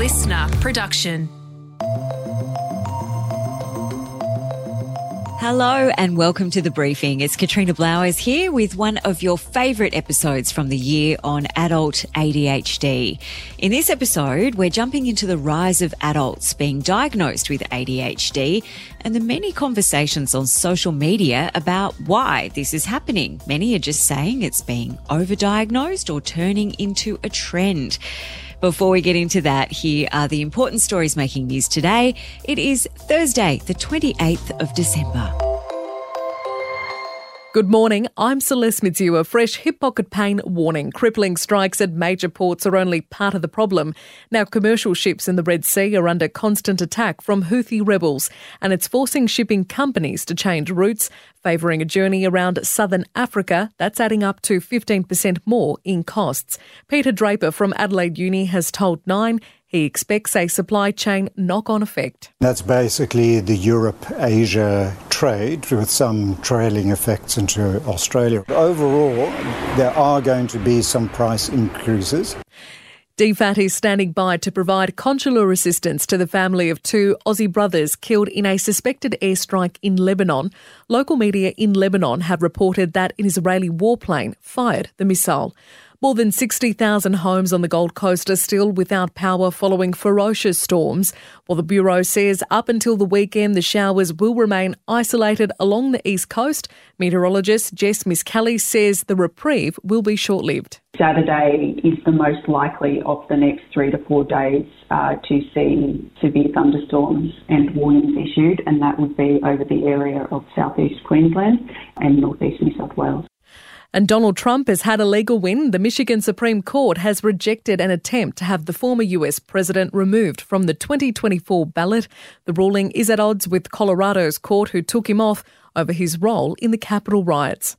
Listnr production. Hello and welcome to the briefing. It's Katrina Blowers here with one of your favourite episodes from the year on adult ADHD. In this episode, we're jumping into the rise of adults being diagnosed with ADHD and the many conversations on social media about why this is happening. Many are just saying it's being overdiagnosed or turning into a trend. Before we get into that, here are the important stories making news today. It is Thursday, the 28th of December. Good morning. I'm Celeste Mitsu. A fresh hip pocket pain warning. Crippling strikes at major ports are only part of the problem. Now, commercial ships in the Red Sea are under constant attack from Houthi rebels, and it's forcing shipping companies to change routes, favouring a journey around southern Africa. That's adding up to 15% more in costs. Peter Draper from Adelaide Uni has told Nine he expects a supply chain knock on effect. That's basically the Europe Asia trade with some trailing effects into Australia. Overall, there are going to be some price increases. DFAT is standing by to provide consular assistance to the family of two Aussie brothers killed in a suspected airstrike in Lebanon. Local media in Lebanon have reported that an Israeli warplane fired the missile. More than 60,000 homes on the Gold Coast are still without power following ferocious storms. While the Bureau says up until the weekend, the showers will remain isolated along the East Coast, meteorologist Jess Miss Kelly says the reprieve will be short lived. Saturday is the most likely of the next three to four days uh, to see severe thunderstorms and warnings issued, and that would be over the area of southeast Queensland and northeast New South Wales. And Donald Trump has had a legal win. The Michigan Supreme Court has rejected an attempt to have the former US president removed from the 2024 ballot. The ruling is at odds with Colorado's court, who took him off over his role in the Capitol riots.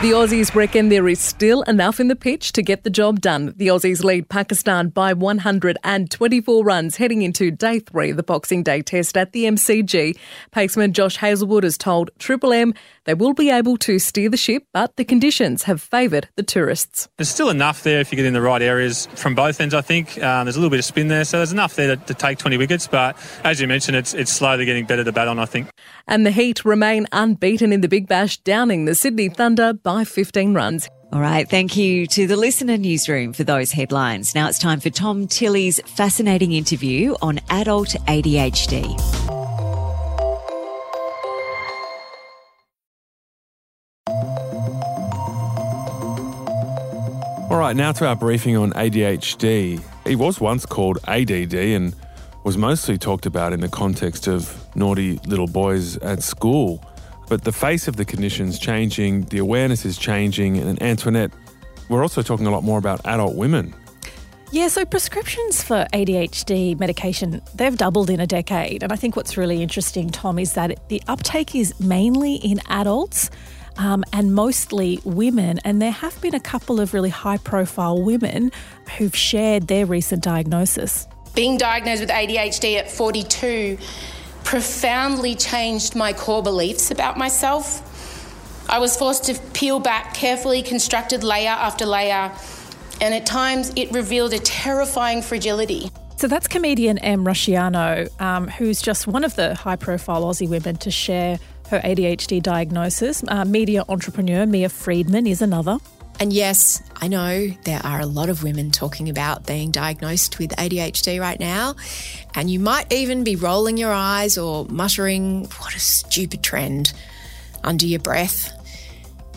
The Aussies reckon there is still enough in the pitch to get the job done. The Aussies lead Pakistan by 124 runs heading into day three of the Boxing Day test at the MCG. Paceman Josh Hazlewood has told Triple M they will be able to steer the ship, but the conditions have favoured the tourists. There's still enough there if you get in the right areas from both ends, I think. Um, there's a little bit of spin there, so there's enough there to, to take 20 wickets, but as you mentioned, it's, it's slowly getting better to bat on, I think. And the Heat remain unbeaten in the Big Bash, downing the Sydney Thunder by 15 runs. All right, thank you to the Listnr newsroom for those headlines. Now it's time for Tom Tilley's fascinating interview on adult ADHD. All right, now to our briefing on ADHD. It was once called ADD and was mostly talked about in the context of naughty little boys at school. But the face of the condition's changing, the awareness is changing, and Antoinette, we're also talking a lot more about adult women. Yeah, so prescriptions for ADHD medication, they've doubled in a decade. And I think what's really interesting, Tom, is that the uptake is mainly in adults um, and mostly women. And there have been a couple of really high profile women who've shared their recent diagnosis. Being diagnosed with ADHD at 42 profoundly changed my core beliefs about myself. I was forced to peel back carefully constructed layer after layer, and at times it revealed a terrifying fragility. So that's comedian Em Rusciano, um, who's just one of the high profile Aussie women to share her ADHD diagnosis. Uh, media entrepreneur Mia Freedman is another. And yes, I know there are a lot of women talking about being diagnosed with ADHD right now. And you might even be rolling your eyes or muttering, what a stupid trend, under your breath.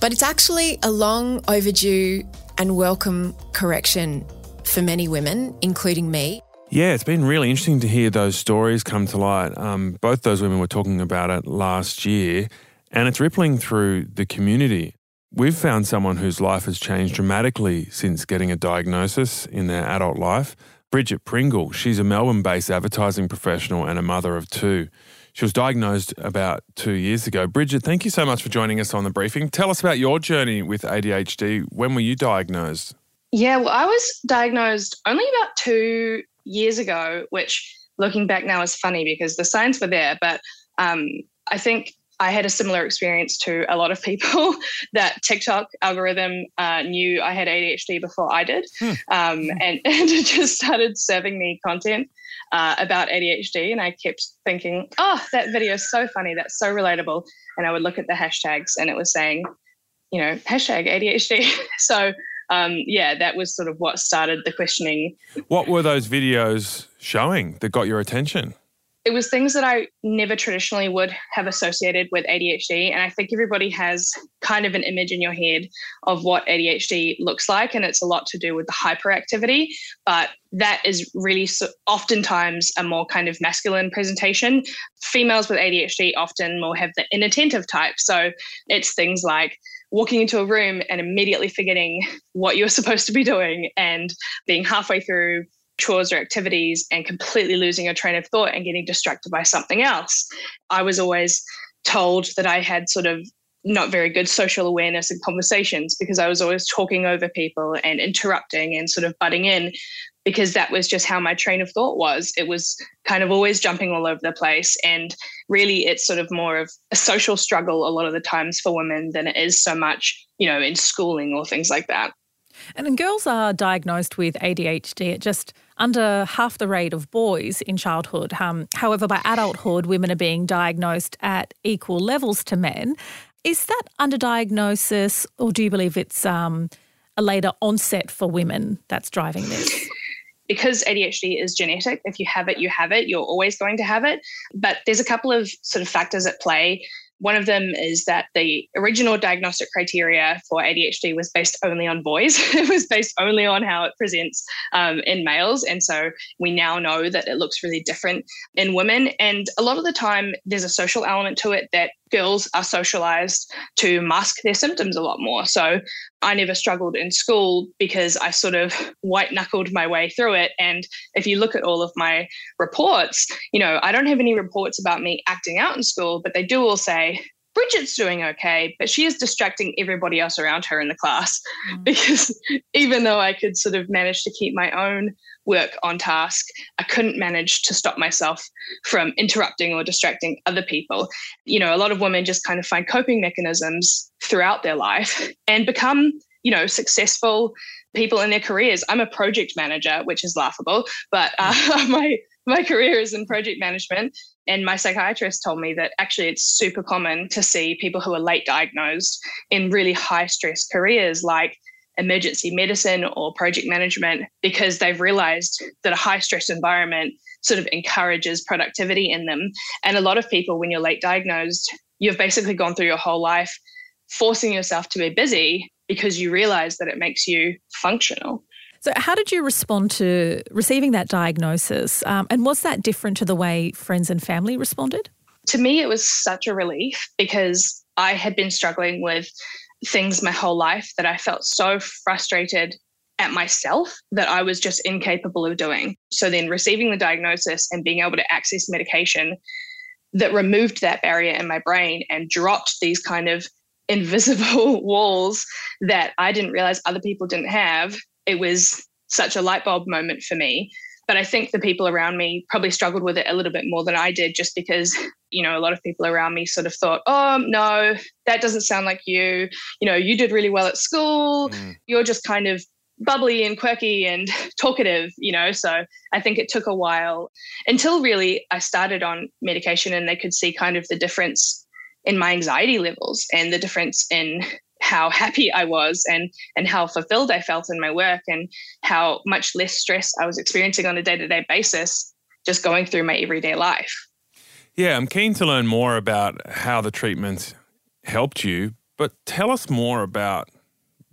But it's actually a long overdue and welcome correction for many women, including me. Yeah, it's been really interesting to hear those stories come to light. Um, both those women were talking about it last year, and it's rippling through the community. We've found someone whose life has changed dramatically since getting a diagnosis in their adult life. Bridget Pringle, she's a Melbourne based advertising professional and a mother of two. She was diagnosed about two years ago. Bridget, thank you so much for joining us on the briefing. Tell us about your journey with ADHD. When were you diagnosed? Yeah, well, I was diagnosed only about two years ago, which looking back now is funny because the signs were there. But um, I think I had a similar experience to a lot of people that TikTok algorithm uh, knew I had ADHD before I did, hmm. um, and, and it just started serving me content uh, about ADHD. And I kept thinking, oh, that video is so funny. That's so relatable. And I would look at the hashtags and it was saying, you know, hashtag ADHD. so, um, yeah, that was sort of what started the questioning. What were those videos showing that got your attention? It was things that I never traditionally would have associated with ADHD. And I think everybody has kind of an image in your head of what ADHD looks like. And it's a lot to do with the hyperactivity. But that is really so, oftentimes a more kind of masculine presentation. Females with ADHD often more have the inattentive type. So it's things like, walking into a room and immediately forgetting what you're supposed to be doing and being halfway through chores or activities and completely losing your train of thought and getting distracted by something else. I was always told that I had sort of not very good social awareness and conversations because I was always talking over people and interrupting and sort of butting in because that was just how my train of thought was. It was kind of always jumping all over the place. And really, it's sort of more of a social struggle a lot of the times for women than it is so much, you know, in schooling or things like that. And then girls are diagnosed with ADHD at just under half the rate of boys in childhood. Um, however, by adulthood, women are being diagnosed at equal levels to men. Is that underdiagnosis, or do you believe it's um, a later onset for women that's driving this? because ADHD is genetic, if you have it, you have it. You're always going to have it. But there's a couple of sort of factors at play. One of them is that the original diagnostic criteria for ADHD was based only on boys. it was based only on how it presents um, in males. And so we now know that it looks really different in women. And a lot of the time, there's a social element to it that girls are socialized to mask their symptoms a lot more. So I never struggled in school because I sort of white knuckled my way through it. And if you look at all of my reports, you know, I don't have any reports about me acting out in school, but they do all say, Bridget's doing okay, but she is distracting everybody else around her in the class mm. because even though I could sort of manage to keep my own work on task, I couldn't manage to stop myself from interrupting or distracting other people. You know, a lot of women just kind of find coping mechanisms throughout their life and become, you know, successful people in their careers. I'm a project manager, which is laughable, but uh, my my career is in project management. And my psychiatrist told me that actually it's super common to see people who are late diagnosed in really high stress careers like emergency medicine or project management because they've realized that a high stress environment sort of encourages productivity in them. And a lot of people, when you're late diagnosed, you've basically gone through your whole life forcing yourself to be busy because you realize that it makes you functional. So, how did you respond to receiving that diagnosis? Um, and was that different to the way friends and family responded? To me, it was such a relief because I had been struggling with things my whole life that I felt so frustrated at myself that I was just incapable of doing. So then receiving the diagnosis and being able to access medication that removed that barrier in my brain and dropped these kind of invisible walls that I didn't realize other people didn't have, it was such a light bulb moment for me. But I think the people around me probably struggled with it a little bit more than I did, just because, you know, a lot of people around me sort of thought, oh, no, that doesn't sound like you. You know, you did really well at school. Mm. You're just kind of bubbly and quirky and talkative, you know. So I think it took a while until really I started on medication and they could see kind of the difference in my anxiety levels and the difference in how happy I was and and how fulfilled I felt in my work and how much less stress I was experiencing on a day-to-day basis just going through my everyday life. Yeah, I'm keen to learn more about how the treatment helped you, but tell us more about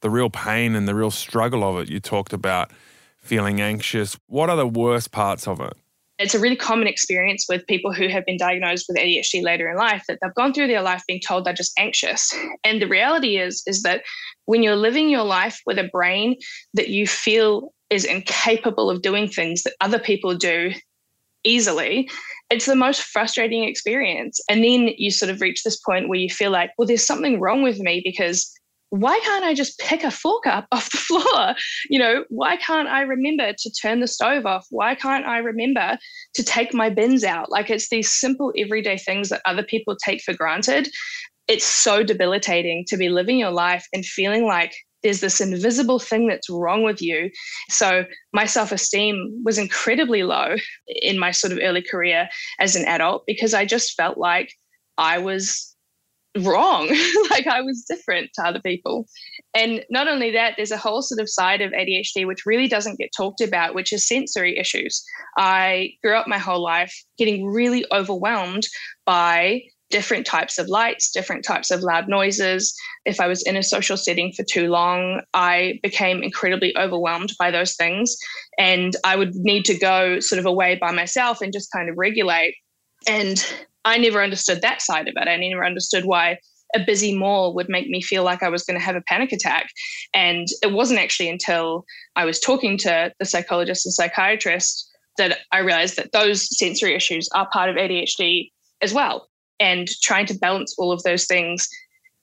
the real pain and the real struggle of it. You talked about feeling anxious. What are the worst parts of it? It's a really common experience with people who have been diagnosed with ADHD later in life that they've gone through their life being told they're just anxious. And the reality is is that when you're living your life with a brain that you feel is incapable of doing things that other people do easily, it's the most frustrating experience. And then you sort of reach this point where you feel like, well, there's something wrong with me because why can't I just pick a fork up off the floor? You know, why can't I remember to turn the stove off? Why can't I remember to take my bins out? Like it's these simple everyday things that other people take for granted. It's so debilitating to be living your life and feeling like there's this invisible thing that's wrong with you. So my self esteem was incredibly low in my sort of early career as an adult because I just felt like I was wrong. like I was different to other people. And not only that, there's a whole sort of side of ADHD which really doesn't get talked about, which is sensory issues. I grew up my whole life getting really overwhelmed by different types of lights, different types of loud noises. If I was in a social setting for too long, I became incredibly overwhelmed by those things. And I would need to go sort of away by myself and just kind of regulate. And I never understood that side of it. I never understood why a busy mall would make me feel like I was going to have a panic attack. And it wasn't actually until I was talking to the psychologist and psychiatrist that I realized that those sensory issues are part of ADHD as well. And trying to balance all of those things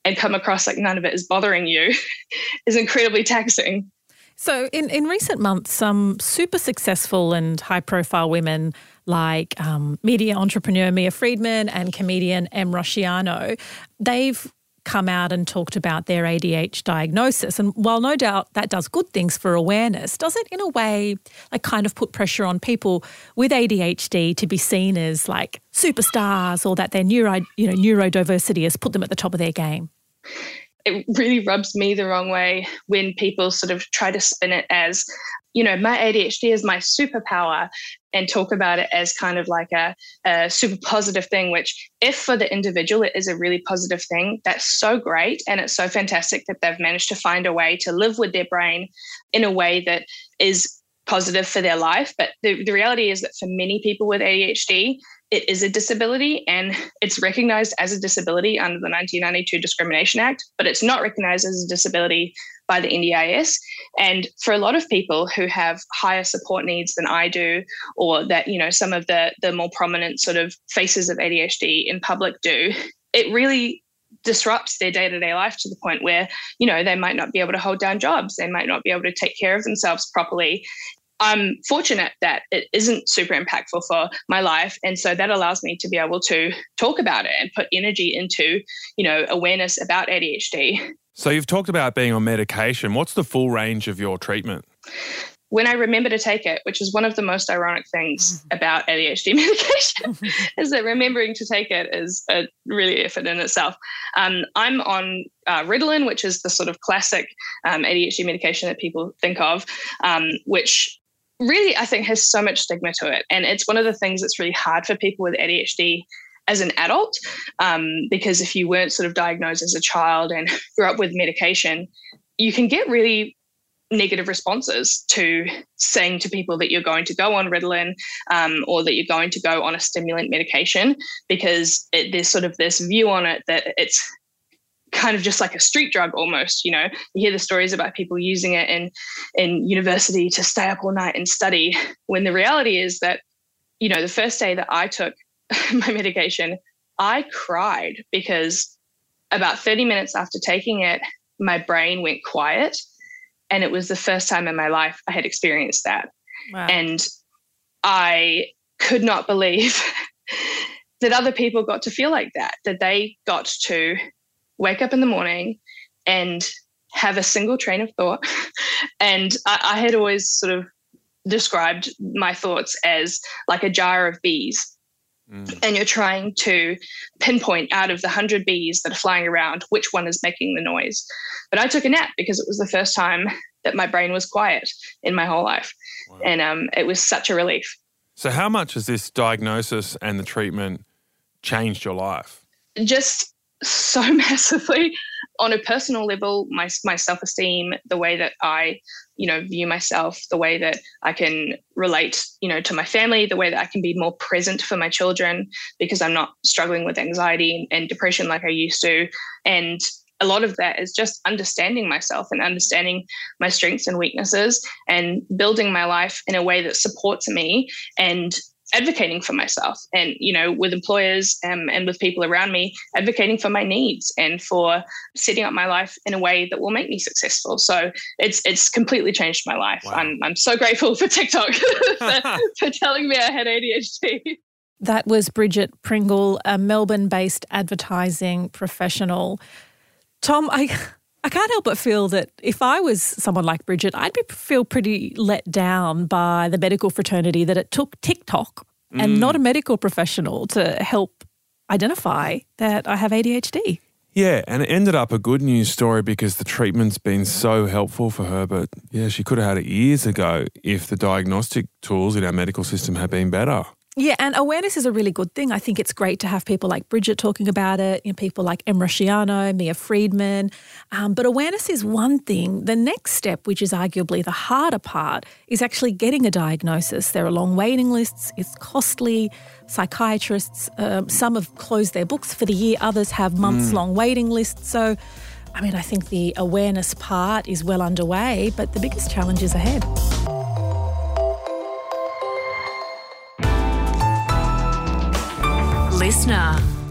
and come across like none of it is bothering you is incredibly taxing. So, in, in recent months, some super successful and high profile women like um, media entrepreneur Mia Freedman and comedian Em Rusciano, they've come out and talked about their ADHD diagnosis. And while no doubt that does good things for awareness, does it in a way like kind of put pressure on people with ADHD to be seen as like superstars or that their neuro, you know, neurodiversity has put them at the top of their game? It really rubs me the wrong way when people sort of try to spin it as you know, my ADHD is my superpower and talk about it as kind of like a, a, super positive thing, which, if for the individual it is a really positive thing, that's so great. And it's so fantastic that they've managed to find a way to live with their brain in a way that is positive for their life. But the, the reality is that for many people with ADHD, it is a disability and it's recognized as a disability under the 1992 Discrimination Act, but it's not recognized as a disability by the NDIS. And for a lot of people who have higher support needs than I do, or that, you know, some of the, the more prominent sort of faces of ADHD in public do, it really disrupts their day-to-day life to the point where you know they might not be able to hold down jobs they might not be able to take care of themselves properly I'm fortunate that it isn't super impactful for my life. And so that allows me to be able to talk about it and put energy into, you know, awareness about ADHD. So you've talked about being on medication. What's the full range of your treatment? When I remember to take it, which is one of the most ironic things about ADHD medication, is that remembering to take it is a really effort in itself. Um, I'm on uh, Ritalin, which is the sort of classic um, ADHD medication that people think of, um, which really, I think, has so much stigma to it. And it's one of the things that's really hard for people with ADHD as an adult, um, because if you weren't sort of diagnosed as a child and grew up with medication, you can get really negative responses to saying to people that you're going to go on Ritalin um, or that you're going to go on a stimulant medication because it, there's sort of this view on it that it's kind of just like a street drug almost you know you hear the stories about people using it in in university to stay up all night and study when the reality is that you know the first day that i took my medication i cried because about 30 minutes after taking it my brain went quiet and it was the first time in my life i had experienced that wow. and i could not believe that other people got to feel like that that they got to wake up in the morning and have a single train of thought. and I, I had always sort of described my thoughts as like a jar of bees. Mm. And you're trying to pinpoint out of the hundred bees that are flying around which one is making the noise. But I took a nap because it was the first time that my brain was quiet in my whole life. Wow. And um, it was such a relief. So, how much has this diagnosis and the treatment changed your life? Just so massively on a personal level my my self-esteem the way that i you know view myself the way that i can relate you know to my family the way that i can be more present for my children because i'm not struggling with anxiety and depression like i used to. And a lot of that is just understanding myself and understanding my strengths and weaknesses and building my life in a way that supports me and advocating for myself and you know with employers um, and with people around me advocating for my needs and for setting up my life in a way that will make me successful. So it's it's completely changed my life. Wow. I'm, I'm so grateful for tiktok for, for telling me i had adhd that was bridget pringle a melbourne-based advertising professional. Tom i I can't help but feel that if I was someone like Bridget, I'd be, feel pretty let down by the medical fraternity that it took TikTok mm. and not a medical professional to help identify that I have ADHD. Yeah, and it ended up a good news story because the treatment's been so helpful for her. But yeah, she could have had it years ago if the diagnostic tools in our medical system had been better. Yeah, and awareness is a really good thing. I think it's great to have people like Bridget talking about it, you know, people like Em Rusciano, Mia Freedman. Um, but awareness is one thing. The next step, which is arguably the harder part, is actually getting a diagnosis. There are long waiting lists, it's costly. Psychiatrists, um, some have closed their books for the year, others have months long mm. waiting lists. So, I mean, I think the awareness part is well underway, but the biggest challenge is ahead. Listener.